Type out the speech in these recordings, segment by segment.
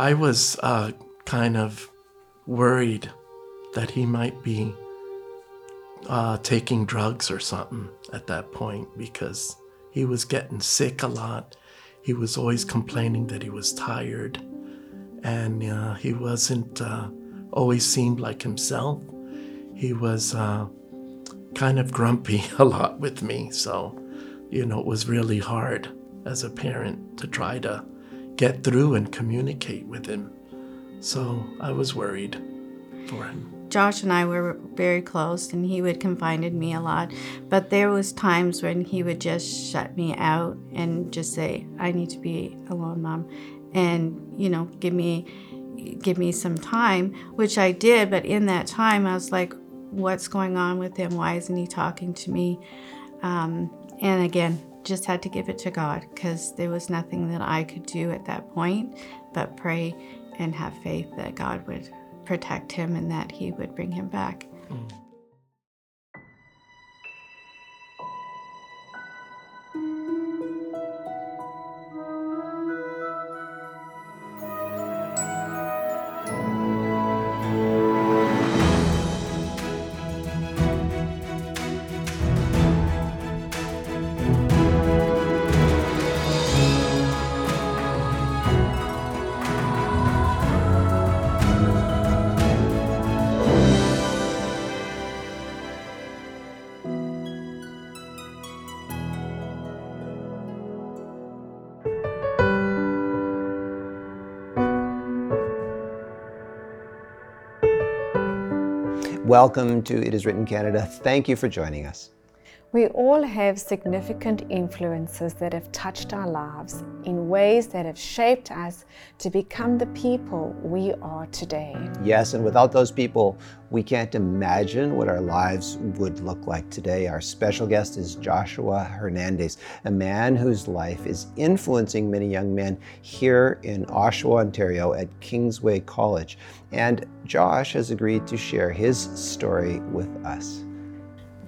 I was uh, kind of worried that he might be uh, taking drugs or something at that point because he was getting sick a lot. He was always complaining that he was tired and uh, he wasn't uh, always seemed like himself. He was uh, kind of grumpy a lot with me. So, you know, it was really hard as a parent to try to get through and communicate with him. So I was worried for him. Josh and I were very close and he would confide in me a lot. But there was times when he would just shut me out and just say, I need to be alone, mom. And, you know, give me give me some time, which I did, but in that time I was like, what's going on with him? Why isn't he talking to me? Um, and again, just had to give it to God because there was nothing that I could do at that point but pray and have faith that God would protect him and that he would bring him back. Mm. Welcome to It Is Written Canada. Thank you for joining us. We all have significant influences that have touched our lives in ways that have shaped us to become the people we are today. Yes, and without those people, we can't imagine what our lives would look like today. Our special guest is Joshua Hernandez, a man whose life is influencing many young men here in Oshawa, Ontario at Kingsway College. And Josh has agreed to share his story with us.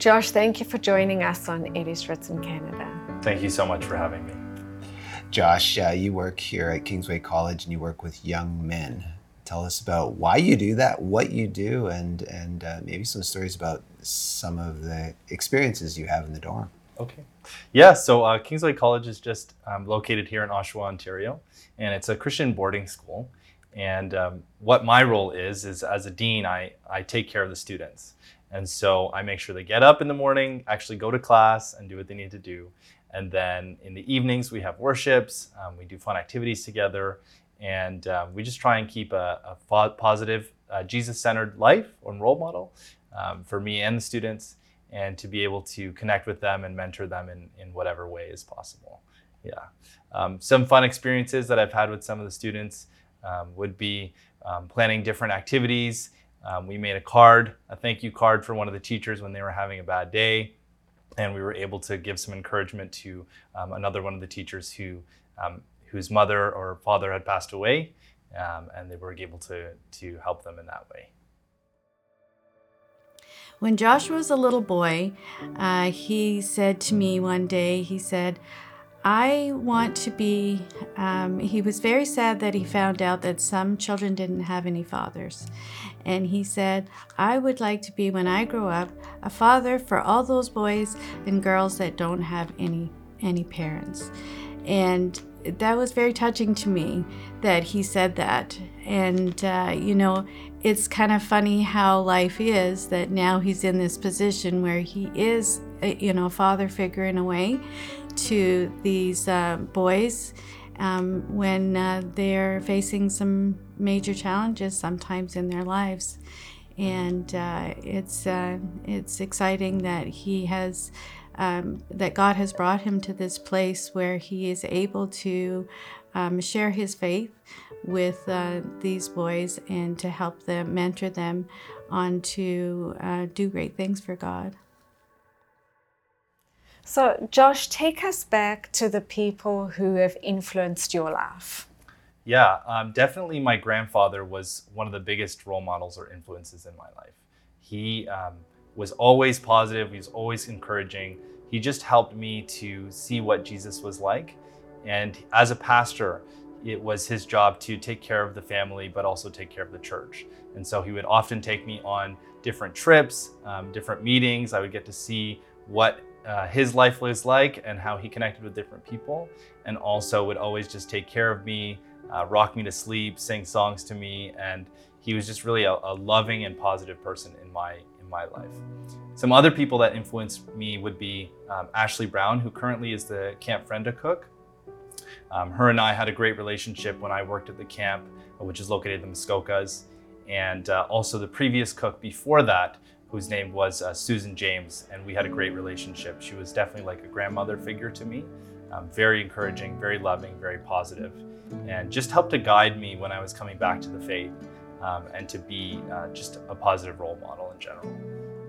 Josh, thank you for joining us on It Is Written Canada. Thank you so much for having me. Josh, uh, you work here at Kingsway College and you work with young men. Tell us about why you do that, what you do, and and uh, maybe some stories about some of the experiences you have in the dorm. Okay. Yeah, so uh, Kingsway College is just um, located here in Oshawa, Ontario, and it's a Christian boarding school. And um, what my role is, is as a dean, I, I take care of the students. And so I make sure they get up in the morning, actually go to class and do what they need to do. And then in the evenings, we have worships, um, we do fun activities together, and um, we just try and keep a, a positive, uh, Jesus centered life and role model um, for me and the students, and to be able to connect with them and mentor them in, in whatever way is possible. Yeah. Um, some fun experiences that I've had with some of the students um, would be um, planning different activities um, we made a card, a thank you card for one of the teachers when they were having a bad day. And we were able to give some encouragement to um, another one of the teachers who, um, whose mother or father had passed away. Um, and they were able to, to help them in that way. When Josh was a little boy, uh, he said to me one day, he said, I want to be. Um, he was very sad that he found out that some children didn't have any fathers. And he said, I would like to be, when I grow up, a father for all those boys and girls that don't have any, any parents. And that was very touching to me that he said that. And, uh, you know, it's kind of funny how life is that now he's in this position where he is, you know, a father figure in a way to these uh, boys um, when uh, they're facing some major challenges sometimes in their lives. And uh, it's uh, it's exciting that he has um, that God has brought him to this place where he is able to um, share his faith with uh, these boys and to help them mentor them on to uh, do great things for God. So, Josh, take us back to the people who have influenced your life. Yeah, um, definitely my grandfather was one of the biggest role models or influences in my life. He um, was always positive, he was always encouraging. He just helped me to see what Jesus was like. And as a pastor, it was his job to take care of the family, but also take care of the church. And so he would often take me on different trips, um, different meetings. I would get to see what uh, his life was like and how he connected with different people, and also would always just take care of me, uh, rock me to sleep, sing songs to me, and he was just really a, a loving and positive person in my in my life. Some other people that influenced me would be um, Ashley Brown, who currently is the Camp friend Frenda cook. Um, her and I had a great relationship when I worked at the camp, which is located in the Muskokas, and uh, also the previous cook before that, whose name was uh, Susan James, and we had a great relationship. She was definitely like a grandmother figure to me, um, very encouraging, very loving, very positive, and just helped to guide me when I was coming back to the faith um, and to be uh, just a positive role model in general.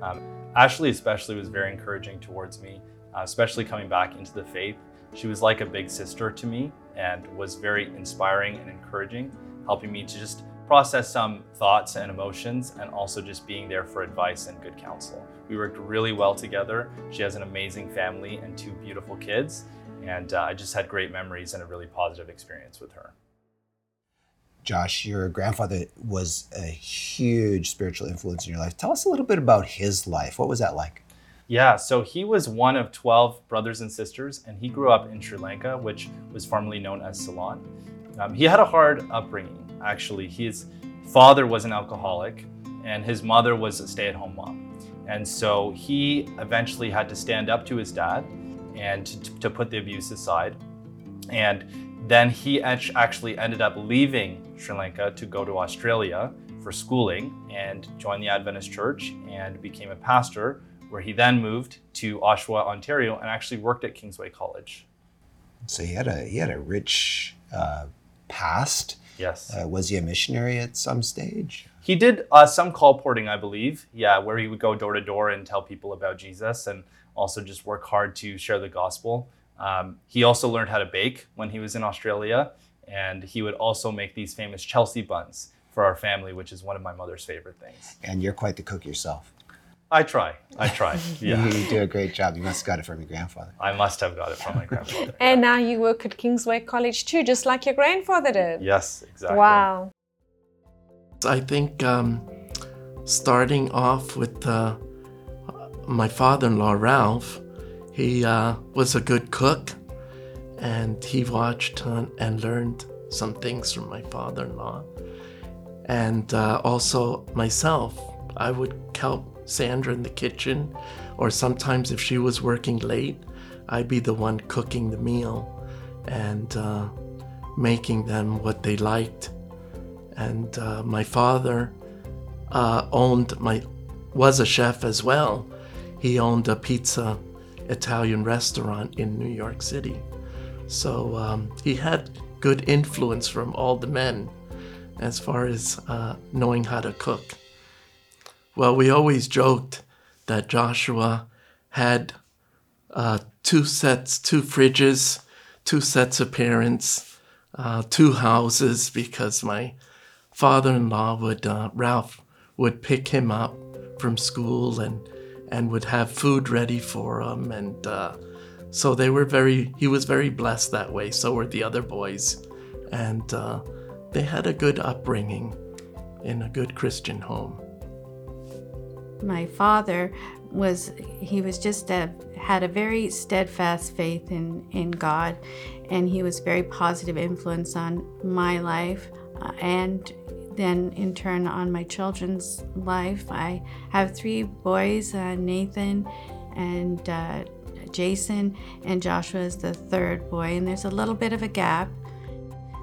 Um, Ashley, especially, was very encouraging towards me, uh, especially coming back into the faith. She was like a big sister to me and was very inspiring and encouraging, helping me to just process some thoughts and emotions and also just being there for advice and good counsel. We worked really well together. She has an amazing family and two beautiful kids, and uh, I just had great memories and a really positive experience with her. Josh, your grandfather was a huge spiritual influence in your life. Tell us a little bit about his life. What was that like? Yeah, so he was one of 12 brothers and sisters, and he grew up in Sri Lanka, which was formerly known as Ceylon. Um, he had a hard upbringing, actually. His father was an alcoholic, and his mother was a stay at home mom. And so he eventually had to stand up to his dad and to, to put the abuse aside. And then he actually ended up leaving Sri Lanka to go to Australia for schooling and join the Adventist Church and became a pastor, where he then moved to Oshawa, Ontario, and actually worked at Kingsway College. So he had a he had a rich uh, past. Yes. Uh, was he a missionary at some stage? He did uh, some colporting, I believe. Yeah, where he would go door to door and tell people about Jesus, and also just work hard to share the gospel. Um, he also learned how to bake when he was in Australia, and he would also make these famous Chelsea buns for our family, which is one of my mother's favorite things. And you're quite the cook yourself. I try. I try. Yeah. you do a great job. You must have got it from your grandfather. I must have got it from my grandfather. and now you work at Kingsway College too, just like your grandfather did. Yes, exactly. Wow. I think um, starting off with uh, my father in law, Ralph, he uh, was a good cook and he watched uh, and learned some things from my father in law. And uh, also myself, I would help Sandra in the kitchen, or sometimes if she was working late, I'd be the one cooking the meal and uh, making them what they liked. And uh, my father uh, owned my was a chef as well. He owned a pizza Italian restaurant in New York City. So um, he had good influence from all the men as far as uh, knowing how to cook. Well, we always joked that Joshua had uh, two sets, two fridges, two sets of parents, uh, two houses, because my father-in-law would, uh, Ralph, would pick him up from school and and would have food ready for him, and uh, so they were very. He was very blessed that way. So were the other boys, and uh, they had a good upbringing in a good Christian home my father was he was just a had a very steadfast faith in in God and he was very positive influence on my life uh, and then in turn on my children's life I have three boys uh, Nathan and uh, Jason and Joshua is the third boy and there's a little bit of a gap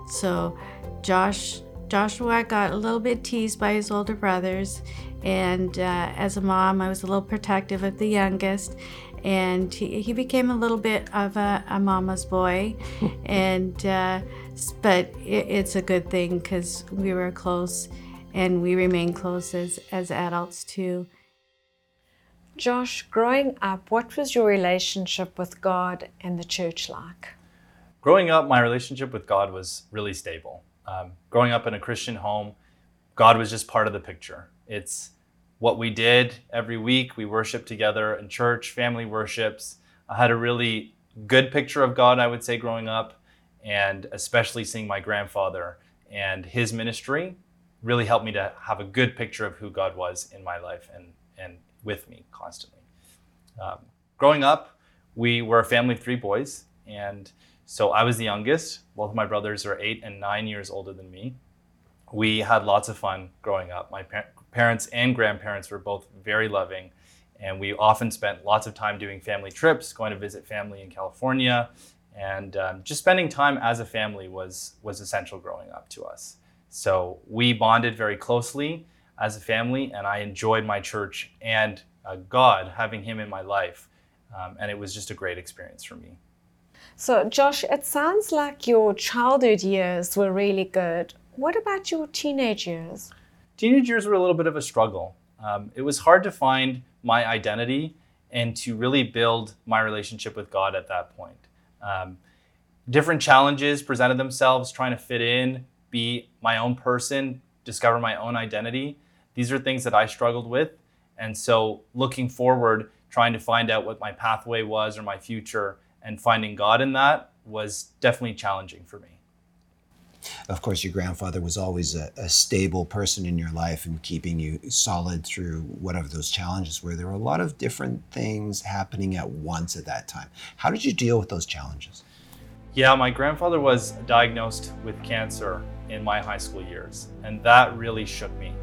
so Josh Joshua got a little bit teased by his older brothers and uh, as a mom, I was a little protective of the youngest. And he, he became a little bit of a, a mama's boy. and, uh, but it, it's a good thing because we were close and we remain close as, as adults too. Josh, growing up, what was your relationship with God and the church like? Growing up, my relationship with God was really stable. Um, growing up in a Christian home, God was just part of the picture. It's what we did every week. We worshiped together in church, family worships. I had a really good picture of God, I would say, growing up. and especially seeing my grandfather and his ministry really helped me to have a good picture of who God was in my life and, and with me constantly. Um, growing up, we were a family of three boys, and so I was the youngest. Both of my brothers are eight and nine years older than me. We had lots of fun growing up. My par- parents and grandparents were both very loving, and we often spent lots of time doing family trips, going to visit family in California, and um, just spending time as a family was was essential growing up to us. So we bonded very closely as a family, and I enjoyed my church and uh, God having Him in my life, um, and it was just a great experience for me. So, Josh, it sounds like your childhood years were really good. What about your teenage years? Teenage years were a little bit of a struggle. Um, it was hard to find my identity and to really build my relationship with God at that point. Um, different challenges presented themselves trying to fit in, be my own person, discover my own identity. These are things that I struggled with. And so, looking forward, trying to find out what my pathway was or my future and finding God in that was definitely challenging for me. Of course, your grandfather was always a, a, stable person in your life and keeping you solid through whatever those challenges were. There were a lot of different things happening at once at that time. How did you deal with those challenges? Yeah, my grandfather was diagnosed with cancer in my high school years, and that really shook me.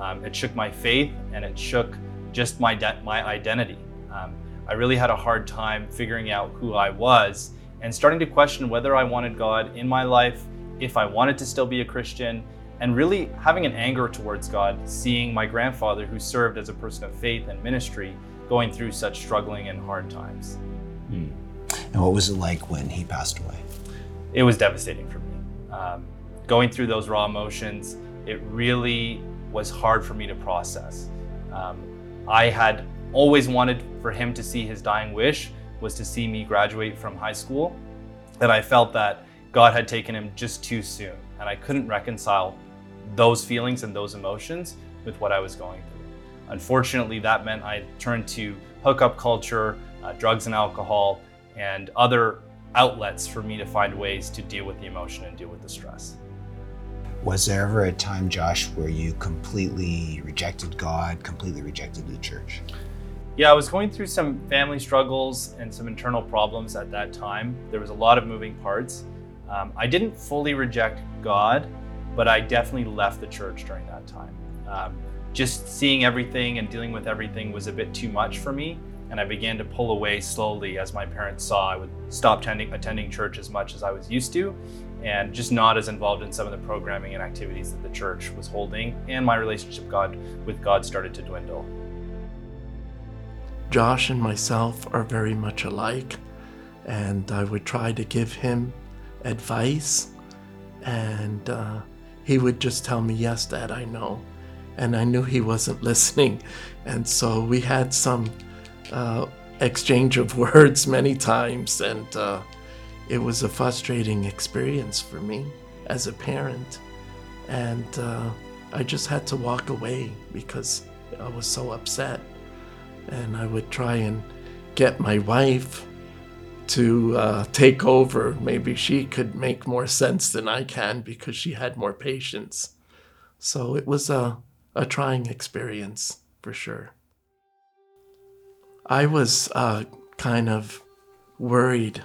Um, it shook my faith and it shook just my, de- my identity. Um, I really had a hard time figuring out who I was and starting to question whether I wanted God in my life if I wanted to still be a Christian, and really having an anger towards God, seeing my grandfather, who served as a person of faith and ministry, going through such struggling and hard times. Mm. And what was it like when he passed away? It was devastating for me. Um, going through those raw emotions, it really was hard for me to process. Um, I had always wanted for him to see his dying wish was to see me graduate from high school, and I felt that God had taken him just too soon. And I couldn't reconcile those feelings and those emotions with what I was going through. Unfortunately, that meant I turned to hookup culture, uh, drugs and alcohol, and other outlets for me to find ways to deal with the emotion and deal with the stress. Was there ever a time, Josh, where you completely rejected God, completely rejected the church? Yeah, I was going through some family struggles and some internal problems at that time. There was a lot of moving parts. Um, I didn't fully reject God, but I definitely left the church during that time. Um, just seeing everything and dealing with everything was a bit too much for me, and I began to pull away slowly as my parents saw I would stop attending, attending church as much as I was used to, and just not as involved in some of the programming and activities that the church was holding, and my relationship God with God started to dwindle. Josh and myself are very much alike, and I would try to give him advice, and uh, he would just tell me, Yes, Dad, I know. And I knew he wasn't listening. And so we had some uh, exchange of words many times, and uh, it was a frustrating experience for me as a parent. And uh, I just had to walk away because I was so upset. And I would try and get my wife to uh, take over. Maybe she could make more sense than I can because she had more patience. So it was a, a trying experience for sure. I was uh, kind of worried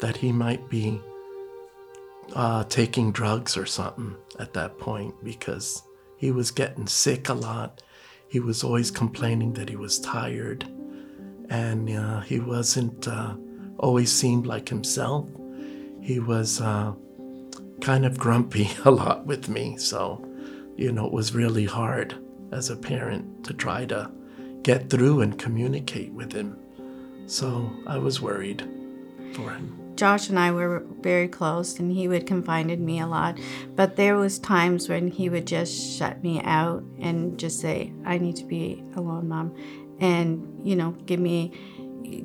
that he might be uh, taking drugs or something at that point because he was getting sick a lot. He was always complaining that he was tired and uh, he wasn't uh, always seemed like himself. He was uh, kind of grumpy a lot with me, so you know it was really hard as a parent to try to get through and communicate with him. So I was worried for him. Josh and I were very close and he would confide in me a lot, but there was times when he would just shut me out and just say, "I need to be alone, mom." And you know, give me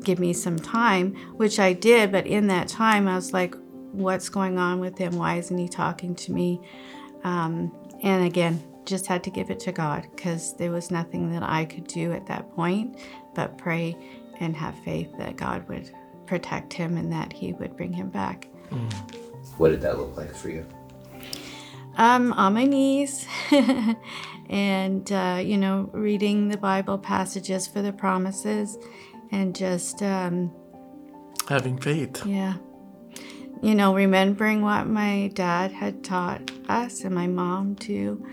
give me some time, which I did. But in that time, I was like, what's going on with him? Why isn't he talking to me? Um, and again, just had to give it to God because there was nothing that I could do at that point but pray and have faith that God would protect him and that he would bring him back. Mm. What did that look like for you? Um, on my knees, and uh, you know, reading the Bible passages for the promises, and just um, Having faith. yeah, you know, remembering what my dad had taught us and my mom too.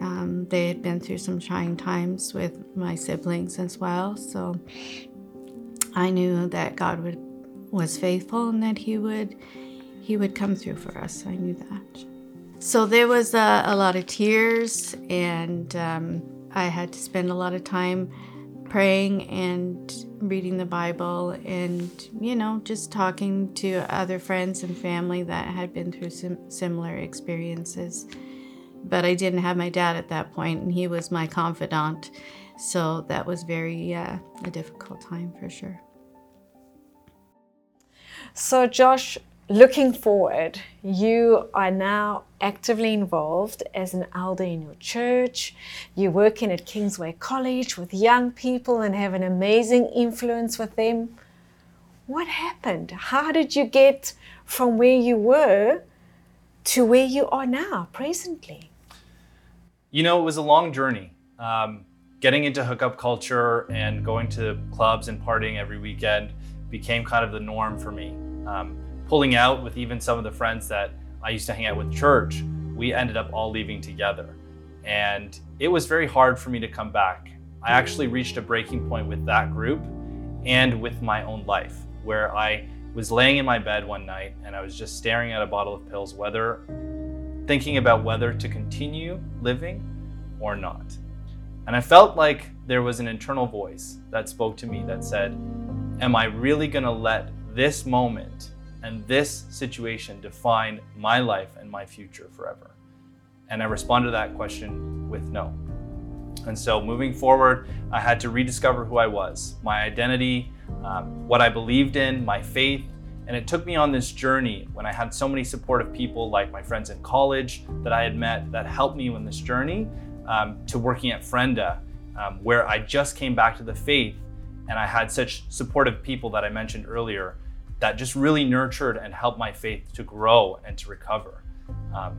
Um, they had been through some trying times with my siblings as well, so I knew that God would was faithful and that He would He would come through for us. I knew that. So there was a, a lot of tears, and um, I had to spend a lot of time praying and reading the Bible, and you know, just talking to other friends and family that had been through sim- similar experiences. But I didn't have my dad at that point, and he was my confidant. So that was very uh, a difficult time for sure. So, Josh, looking forward, you are now actively involved as an elder in your church. You're working at Kingsway College with young people and have an amazing influence with them. What happened? How did you get from where you were to where you are now, presently? You know, it was a long journey. Um, getting into hookup culture and going to clubs and partying every weekend became kind of the norm for me. Um, pulling out with even some of the friends that I used to hang out with church, we ended up all leaving together. And it was very hard for me to come back. I actually reached a breaking point with that group and with my own life, where I was laying in my bed one night and I was just staring at a bottle of pills, whether thinking about whether to continue living or not. And I felt like there was an internal voice that spoke to me that said, Am I really going to let this moment and this situation define my life and my future forever? And I responded to that question with no. And so moving forward, I had to rediscover who I was, my identity, um, what I believed in, my faith. And it took me on this journey when I had so many supportive people, like my friends in college that I had met, that helped me on this journey, um, to working at Frenda, um, where I just came back to the faith and I had such supportive people that I mentioned earlier that just really nurtured and helped my faith to grow and to recover. Um,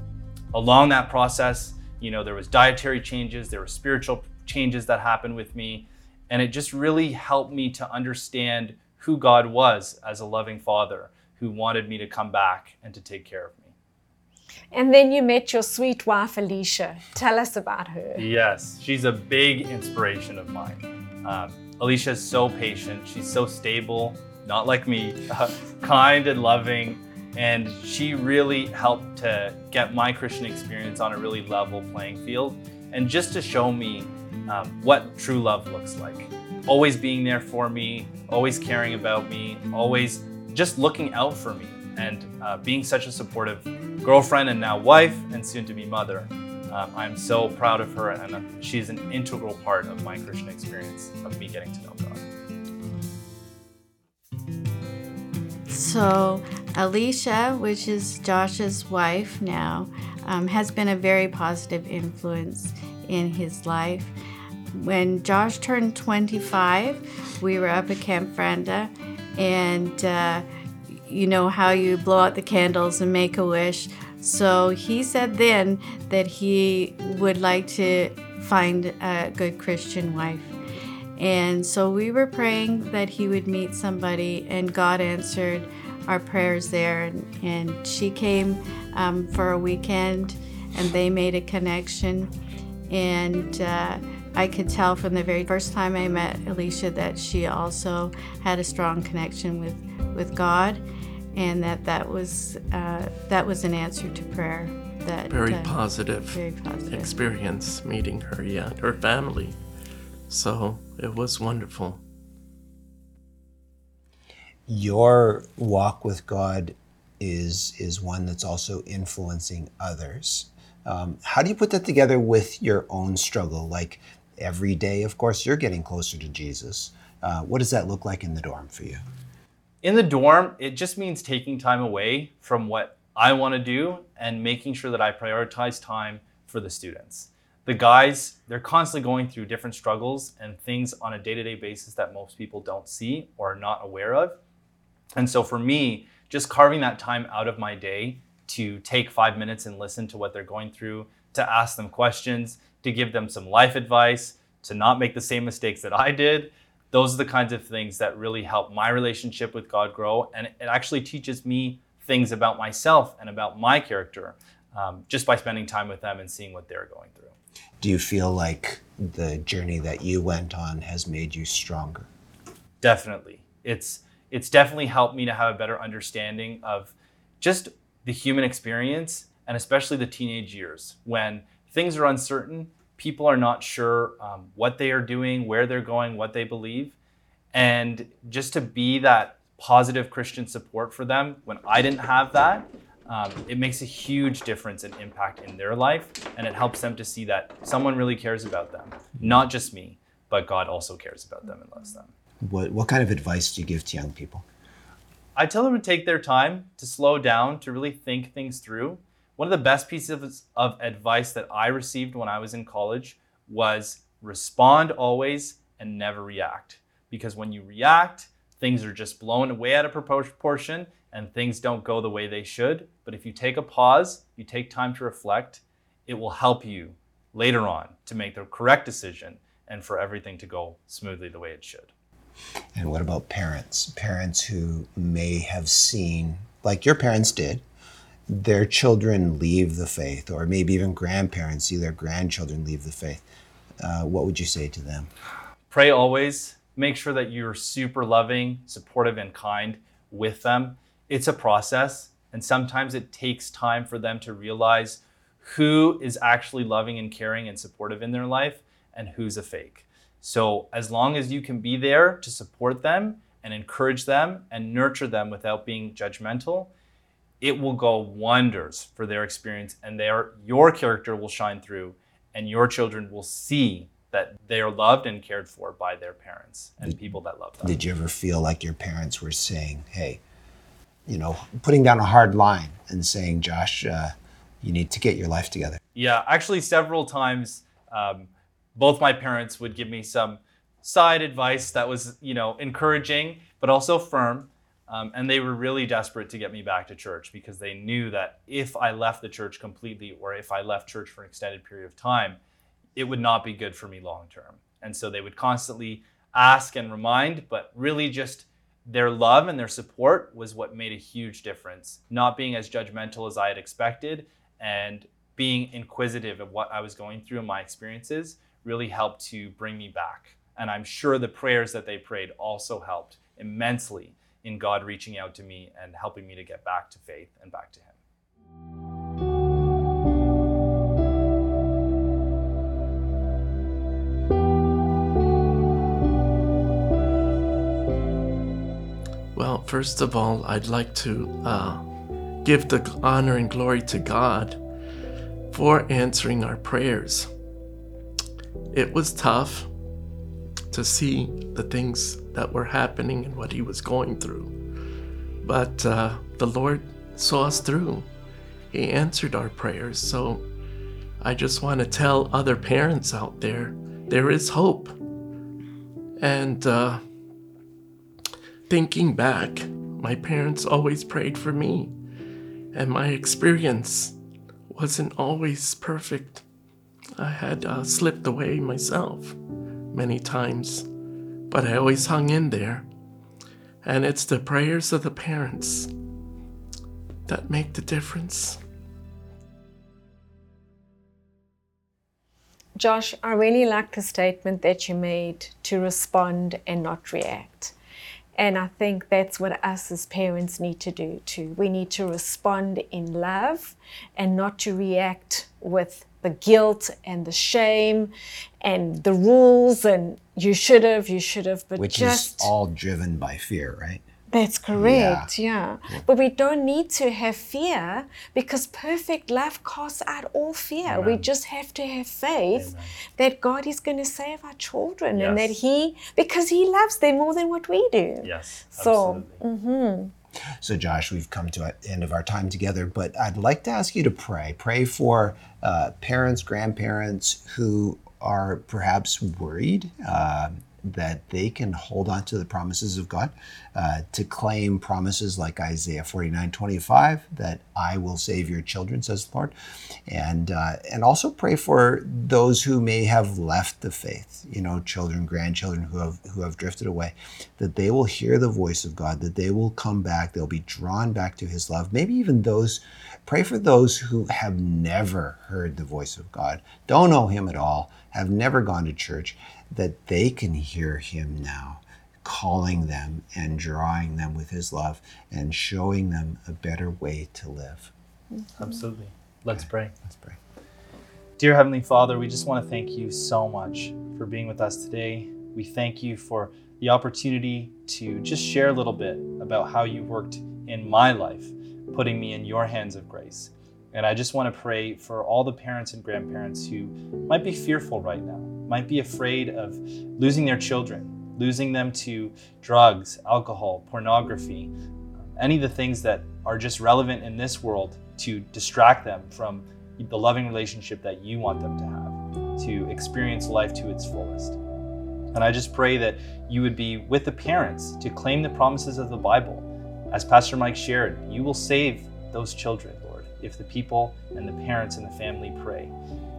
along that process, you know, there was dietary changes, there were spiritual changes that happened with me, and it just really helped me to understand who God was as a loving father who wanted me to come back and to take care of me. And then you met your sweet wife, Alicia. Tell us about her. Yes, she's a big inspiration of mine. Um, Alicia is so patient, she's so stable, not like me, kind and loving, and she really helped to get my Christian experience on a really level playing field and just to show me um, what true love looks like. Always being there for me, always caring about me, always just looking out for me, and uh, being such a supportive girlfriend and now wife and soon to be mother. Um, I'm so proud of her, and uh, she's an integral part of my Christian experience of me getting to know God. So, Alicia, which is Josh's wife now, um, has been a very positive influence in his life. When Josh turned 25, we were up at Camp Frenda, and uh, you know how you blow out the candles and make a wish. So he said then that he would like to find a good Christian wife. And so we were praying that he would meet somebody, and God answered our prayers there. And, and she came um, for a weekend, and they made a connection. And uh, I could tell from the very first time I met Alicia that she also had a strong connection with, with God, and that that was uh, that was an answer to prayer. That Very uh, positive very positive. experience meeting her, yeah, her family. So it was wonderful. Your walk with God is is one that's also influencing others. Um, how do you put that together with your own struggle? Like every day, of course, you're getting closer to Jesus. Uh, what does that look like in the dorm for you? In the dorm, it just means taking time away from what I want to do and making sure that I prioritize time for the students. The guys, they're constantly going through different struggles and things on a day to day basis that most people don't see or are not aware of. And so for me, just carving that time out of my day to take five minutes and listen to what they're going through, to ask them questions, to give them some life advice, to not make the same mistakes that I did. Those are the kinds of things that really help my relationship with God grow. And it actually teaches me things about myself and about my character um, just by spending time with them and seeing what they're going through. Do you feel like the journey that you went on has made you stronger? Definitely. It's it's definitely helped me to have a better understanding of just the human experience and especially the teenage years when things are uncertain, people are not sure um, what they are doing, where they're going, what they believe. And just to be that positive Christian support for them when I didn't have that, um, it makes a huge difference and impact in their life. And it helps them to see that someone really cares about them, not just me, but God also cares about them and loves them. What, what kind of advice do you give to young people? I tell them to take their time, to slow down, to really think things through. One of the best pieces of advice that I received when I was in college was respond always and never react. Because when you react, things are just blown way out of proportion and things don't go the way they should. But if you take a pause, you take time to reflect, it will help you later on to make the correct decision and for everything to go smoothly the way it should. And what about parents? Parents who may have seen, like your parents did, their children leave the faith, or maybe even grandparents see their grandchildren leave the faith. Uh, what would you say to them? Pray always. Make sure that you're super loving, supportive, and kind with them. It's a process, and sometimes it takes time for them to realize who is actually loving and caring and supportive in their life and who's a fake. So, as long as you can be there to support them and encourage them and nurture them without being judgmental, it will go wonders for their experience and their your character will shine through and your children will see that they are loved and cared for by their parents and people that love them. Did you ever feel like your parents were saying, "Hey, you know, putting down a hard line and saying, Josh, uh, you need to get your life together"? Yeah, actually, several times. Um, both my parents would give me some side advice that was, you know, encouraging, but also firm. Um, and they were really desperate to get me back to church because they knew that if I left the church completely or if I left church for an extended period of time, it would not be good for me long term. And so they would constantly ask and remind, but really just their love and their support was what made a huge difference. Not being as judgmental as I had expected and being inquisitive of what I was going through and my experiences really helped to bring me back. And I'm sure the prayers that they prayed also helped immensely in God reaching out to me and helping me to get back to faith and back to Him. First of all, I'd like to uh, give the honor and glory to God for answering our prayers. It was tough to see the things that were happening and what he was going through. But uh, the Lord saw us through. He answered our prayers. So I just want to tell other parents out there there is hope. And uh, thinking back, my parents always prayed for me. And my experience wasn't always perfect. I had uh, slipped away myself many times, but I always hung in there. And it's the prayers of the parents that make the difference. Josh, I really like the statement that you made to respond and not react. And I think that's what us as parents need to do too. We need to respond in love and not to react with the guilt and the shame and the rules and you should have, you should have, but Which just is all driven by fear, right? That's correct, yeah. But we don't need to have fear because perfect love casts out all fear. We just have to have faith that God is going to save our children and that He, because He loves them more than what we do. Yes, So, absolutely. So, Josh, we've come to the end of our time together, but I'd like to ask you to pray. Pray for uh, parents, grandparents who are perhaps worried uh, that they can hold on to the promises of God, uh, to claim promises like Isaiah 49 25, that I will save your children, says the Lord. And, uh, and also pray for those who may have left the faith, you know, children, grandchildren who have, who have drifted away, that they will hear the voice of God, that they will come back, they'll be drawn back to his love. Maybe even those, pray for those who have never heard the voice of God, don't know him at all, have never gone to church, that they can hear him now calling them and drawing them with his love and showing them a better way to live. Mm-hmm. Absolutely. Let's pray. Let's pray. Dear Heavenly Father, we just want to thank you so much for being with us today. We thank you for the opportunity to just share a little bit about how you worked in my life, putting me in your hands of grace. And I just want to pray for all the parents and grandparents who might be fearful right now, might be afraid of losing their children, losing them to drugs, alcohol, pornography, any of the things that are just relevant in this world to distract them from the loving relationship that you want them to have, to experience life to its fullest. And I just pray that you would be with the parents to claim the promises of the Bible. As Pastor Mike shared, you will save those children, Lord, if the people and the parents and the family pray.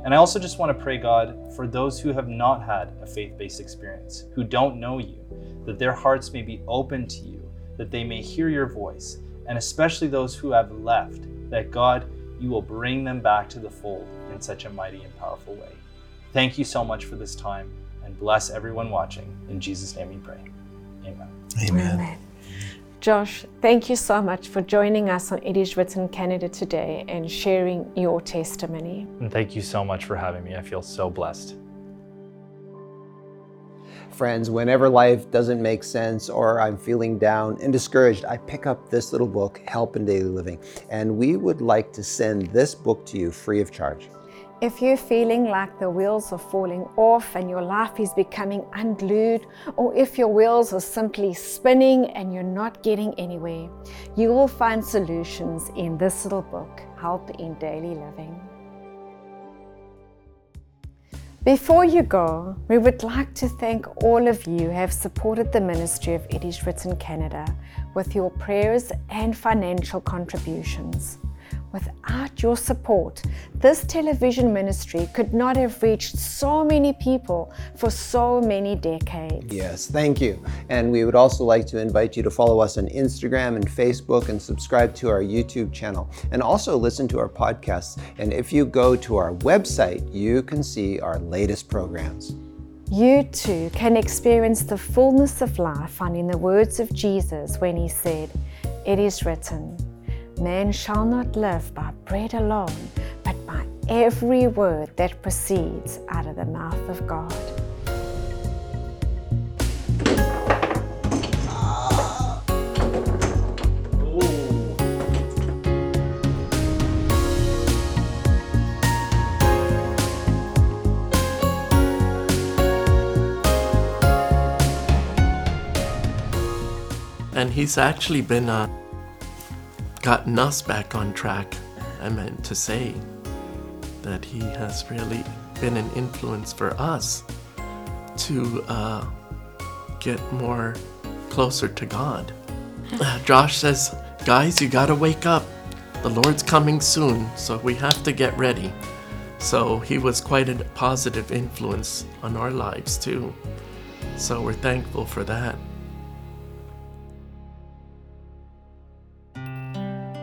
And I also just want to pray, God, for those who have not had a faith based experience, who don't know you, that their hearts may be open to you, that they may hear your voice, and especially those who have left, that God, you will bring them back to the fold in such a mighty and powerful way. Thank you so much for this time and bless everyone watching. In Jesus' name we pray. Amen. Amen. Amen. Josh, thank you so much for joining us on It Is Written Canada today and sharing your testimony. And thank you so much for having me. I feel so blessed. Friends, whenever life doesn't make sense or I'm feeling down and discouraged, I pick up this little book, Help in Daily Living, and we would like to send this book to you free of charge. If you're feeling like the wheels are falling off and your life is becoming unglued, or if your wheels are simply spinning and you're not getting anywhere, you will find solutions in this little book, Help in Daily Living. Before you go, we would like to thank all of you who have supported the ministry of It Is Written Canada with your prayers and financial contributions. Without your support, this television ministry could not have reached so many people for so many decades. Yes, thank you. And we would also like to invite you to follow us on Instagram and Facebook and subscribe to our YouTube channel and also listen to our podcasts. And if you go to our website, you can see our latest programs. You too can experience the fullness of life found in the words of Jesus when he said, It is written, Man shall not live by bread alone, but by every word that proceeds out of the mouth of God. And he's actually been uh, gotten us back on track. I meant to say that he has really been an influence for us to uh, get more closer to God. Uh, Josh says, guys, you gotta wake up. The Lord's coming soon, so we have to get ready. So he was quite a positive influence on our lives too. So we're thankful for that.